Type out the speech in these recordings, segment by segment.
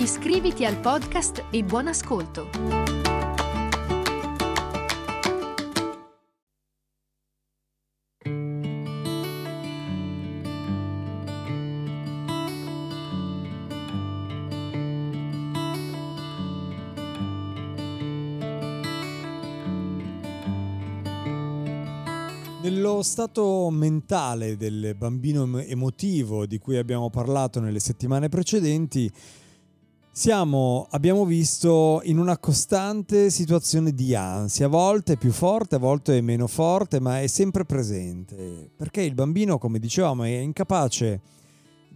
Iscriviti al podcast e buon ascolto! Nello stato mentale del bambino emotivo di cui abbiamo parlato nelle settimane precedenti, siamo, abbiamo visto in una costante situazione di ansia, a volte più forte, a volte meno forte, ma è sempre presente, perché il bambino, come dicevamo, è incapace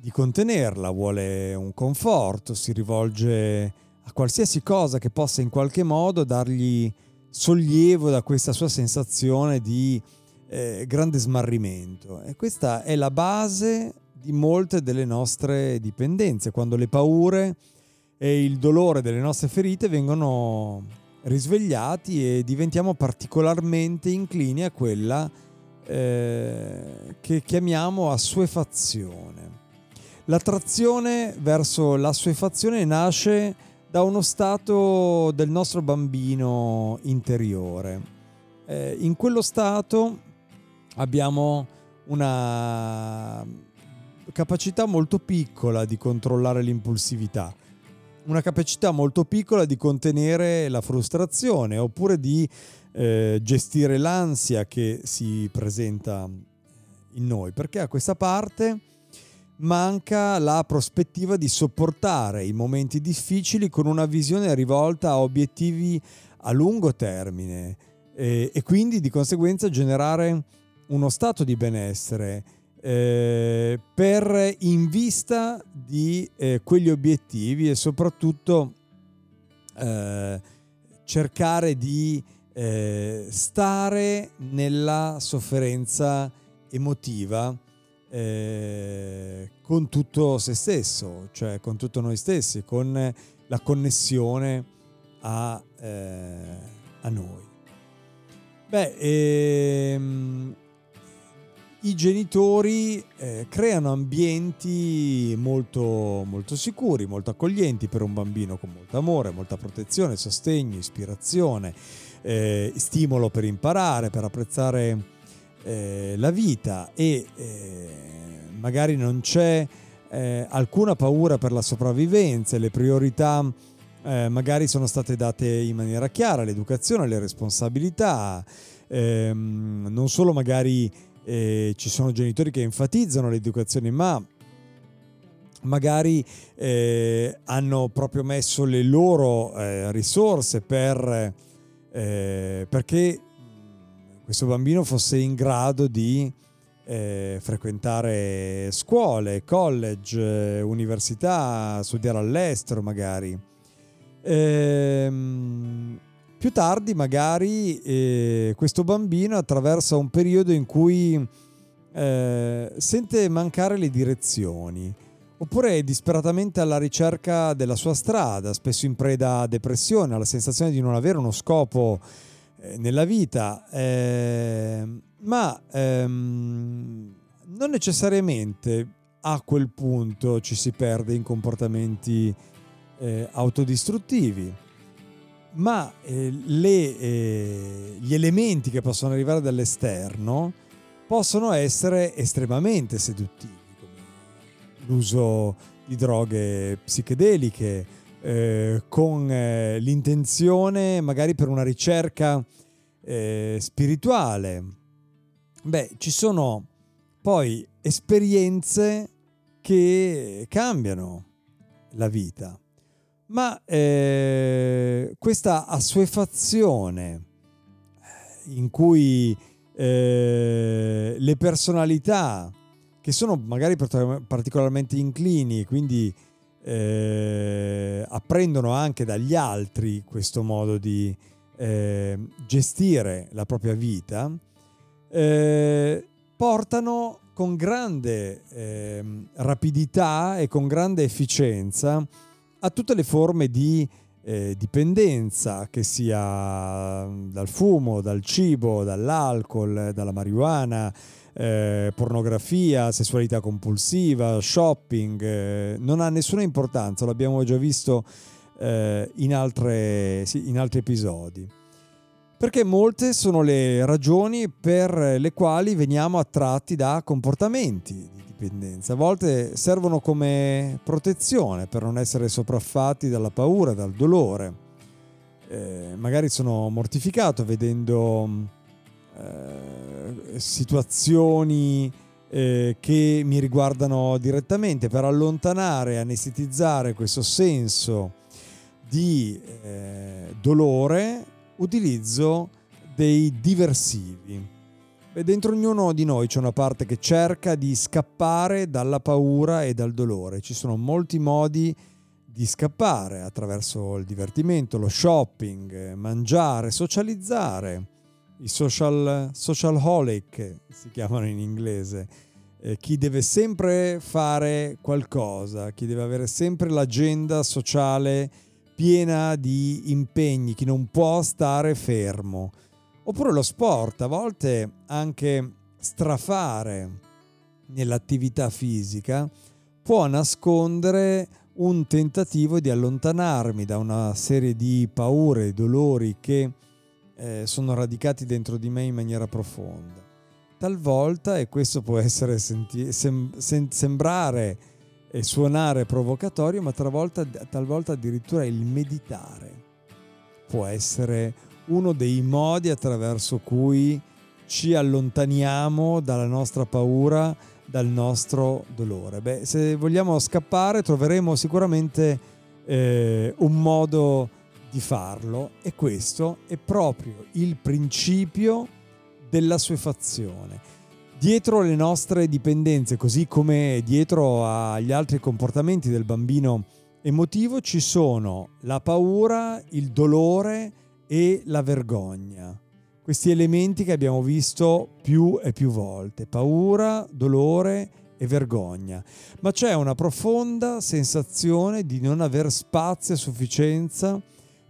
di contenerla, vuole un conforto, si rivolge a qualsiasi cosa che possa in qualche modo dargli sollievo da questa sua sensazione di eh, grande smarrimento. E questa è la base di molte delle nostre dipendenze, quando le paure e il dolore delle nostre ferite vengono risvegliati e diventiamo particolarmente inclini a quella eh, che chiamiamo assuefazione. L'attrazione verso l'assuefazione nasce da uno stato del nostro bambino interiore. Eh, in quello stato abbiamo una capacità molto piccola di controllare l'impulsività, una capacità molto piccola di contenere la frustrazione oppure di eh, gestire l'ansia che si presenta in noi, perché a questa parte manca la prospettiva di sopportare i momenti difficili con una visione rivolta a obiettivi a lungo termine e, e quindi di conseguenza generare uno stato di benessere eh, per in vista di eh, quegli obiettivi e soprattutto eh, cercare di eh, stare nella sofferenza emotiva eh, con tutto se stesso, cioè con tutto noi stessi, con la connessione a, a noi. Beh, ehm, i genitori eh, creano ambienti molto, molto sicuri, molto accoglienti per un bambino con molto amore, molta protezione, sostegno, ispirazione, eh, stimolo per imparare, per apprezzare eh, la vita e eh, magari non c'è eh, alcuna paura per la sopravvivenza, le priorità eh, magari sono state date in maniera chiara, l'educazione, le responsabilità, ehm, non solo magari eh, ci sono genitori che enfatizzano l'educazione, ma magari eh, hanno proprio messo le loro eh, risorse per, eh, perché questo bambino fosse in grado di eh, frequentare scuole, college, università, studiare all'estero magari. Ehm, più tardi magari eh, questo bambino attraversa un periodo in cui eh, sente mancare le direzioni, oppure è disperatamente alla ricerca della sua strada, spesso in preda a depressione, alla sensazione di non avere uno scopo eh, nella vita, eh, ma ehm, non necessariamente a quel punto ci si perde in comportamenti eh, autodistruttivi ma eh, le, eh, gli elementi che possono arrivare dall'esterno possono essere estremamente seduttivi, come l'uso di droghe psichedeliche, eh, con eh, l'intenzione magari per una ricerca eh, spirituale. Beh, ci sono poi esperienze che cambiano la vita ma eh, questa assuefazione eh, in cui eh, le personalità che sono magari particolarmente inclini, quindi eh, apprendono anche dagli altri questo modo di eh, gestire la propria vita, eh, portano con grande ehm, rapidità e con grande efficienza a tutte le forme di eh, dipendenza, che sia dal fumo, dal cibo, dall'alcol, dalla marijuana, eh, pornografia, sessualità compulsiva, shopping, eh, non ha nessuna importanza, l'abbiamo già visto eh, in, altre, in altri episodi. Perché molte sono le ragioni per le quali veniamo attratti da comportamenti di dipendenza. A volte servono come protezione per non essere sopraffatti dalla paura, dal dolore. Eh, magari sono mortificato vedendo eh, situazioni eh, che mi riguardano direttamente per allontanare, anestetizzare questo senso di eh, dolore utilizzo dei diversivi. Beh, dentro ognuno di noi c'è una parte che cerca di scappare dalla paura e dal dolore. Ci sono molti modi di scappare attraverso il divertimento, lo shopping, mangiare, socializzare i social, social holic si chiamano in inglese, eh, chi deve sempre fare qualcosa, chi deve avere sempre l'agenda sociale piena di impegni, chi non può stare fermo. Oppure lo sport, a volte anche strafare nell'attività fisica può nascondere un tentativo di allontanarmi da una serie di paure dolori che eh, sono radicati dentro di me in maniera profonda. Talvolta, e questo può essere senti- sem- sem- sembrare e suonare provocatorio, ma talvolta, talvolta addirittura il meditare può essere uno dei modi attraverso cui ci allontaniamo dalla nostra paura, dal nostro dolore. Beh, se vogliamo scappare troveremo sicuramente eh, un modo di farlo e questo è proprio il principio della suefazione. Dietro le nostre dipendenze, così come dietro agli altri comportamenti del bambino emotivo, ci sono la paura, il dolore e la vergogna. Questi elementi che abbiamo visto più e più volte. Paura, dolore e vergogna. Ma c'è una profonda sensazione di non aver spazio a sufficienza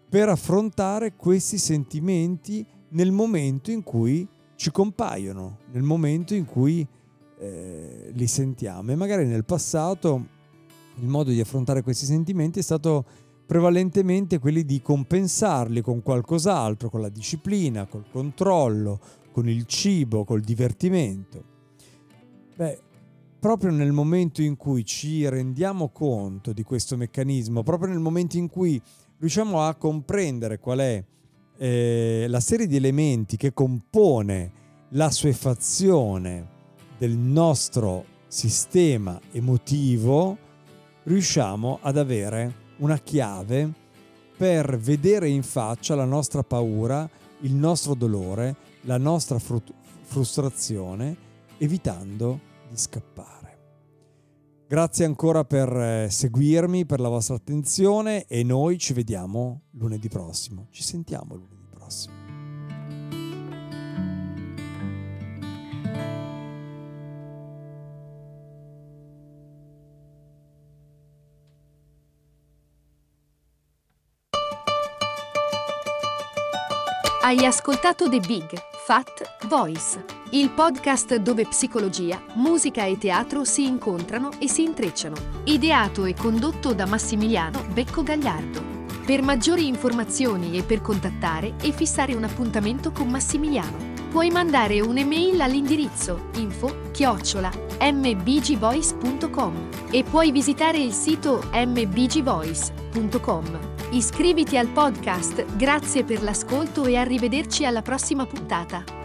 per affrontare questi sentimenti nel momento in cui ci compaiono, nel momento in cui eh, li sentiamo. E magari nel passato il modo di affrontare questi sentimenti è stato prevalentemente quelli di compensarli con qualcos'altro, con la disciplina, col controllo, con il cibo, col divertimento. Beh, proprio nel momento in cui ci rendiamo conto di questo meccanismo, proprio nel momento in cui riusciamo a comprendere qual è eh, la serie di elementi che compone la suefazione del nostro sistema emotivo, riusciamo ad avere una chiave per vedere in faccia la nostra paura, il nostro dolore, la nostra frustrazione, evitando di scappare. Grazie ancora per eh, seguirmi, per la vostra attenzione e noi ci vediamo lunedì prossimo. Ci sentiamo lunedì prossimo. Hai ascoltato The Big Fat Voice, il podcast dove psicologia, musica e teatro si incontrano e si intrecciano. Ideato e condotto da Massimiliano Becco Gagliardo. Per maggiori informazioni e per contattare e fissare un appuntamento con Massimiliano, puoi mandare un'email all'indirizzo info chiocciola mbgvoice.com e puoi visitare il sito mbgvoice.com. Iscriviti al podcast, grazie per l'ascolto e arrivederci alla prossima puntata.